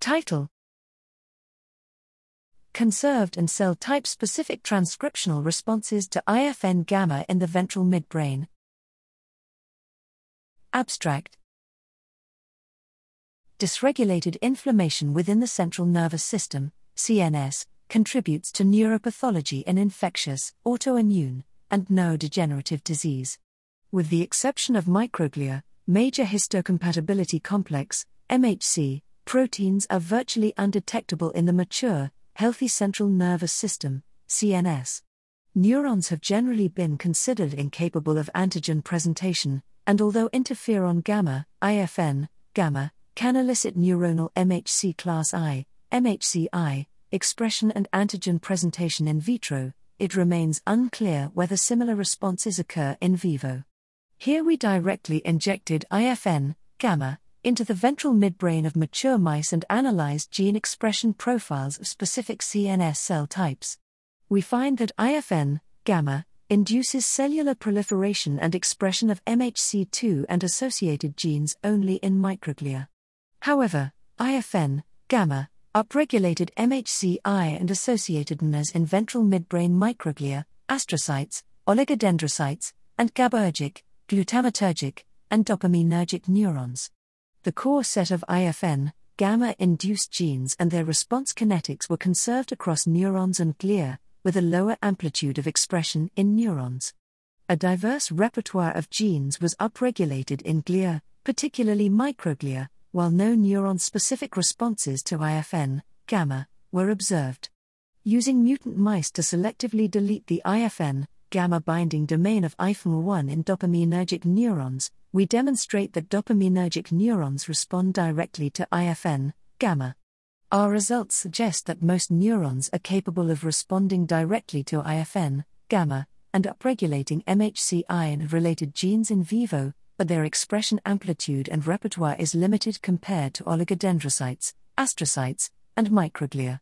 Title Conserved and cell type specific transcriptional responses to IFN gamma in the ventral midbrain. Abstract Dysregulated inflammation within the central nervous system, CNS, contributes to neuropathology in infectious, autoimmune, and neurodegenerative disease. With the exception of microglia, major histocompatibility complex, MHC, proteins are virtually undetectable in the mature, healthy central nervous system, CNS. Neurons have generally been considered incapable of antigen presentation, and although interferon gamma, IFN, gamma, can elicit neuronal MHC class I, MHCI, expression and antigen presentation in vitro, it remains unclear whether similar responses occur in vivo. Here we directly injected IFN, gamma, into the ventral midbrain of mature mice and analyzed gene expression profiles of specific CNS cell types. We find that IFN, gamma, induces cellular proliferation and expression of MHC2 and associated genes only in microglia. However, IFN, gamma, upregulated MHCI and associated mRNAs in ventral midbrain microglia, astrocytes, oligodendrocytes, and GABAergic, glutamatergic, and dopaminergic neurons. The core set of IFN, gamma induced genes and their response kinetics were conserved across neurons and glia, with a lower amplitude of expression in neurons. A diverse repertoire of genes was upregulated in glia, particularly microglia, while no neuron specific responses to IFN, gamma, were observed. Using mutant mice to selectively delete the IFN, gamma binding domain of IFM1 in dopaminergic neurons, we demonstrate that dopaminergic neurons respond directly to IFN, gamma. Our results suggest that most neurons are capable of responding directly to IFN, gamma, and upregulating MHCI and related genes in vivo, but their expression amplitude and repertoire is limited compared to oligodendrocytes, astrocytes, and microglia.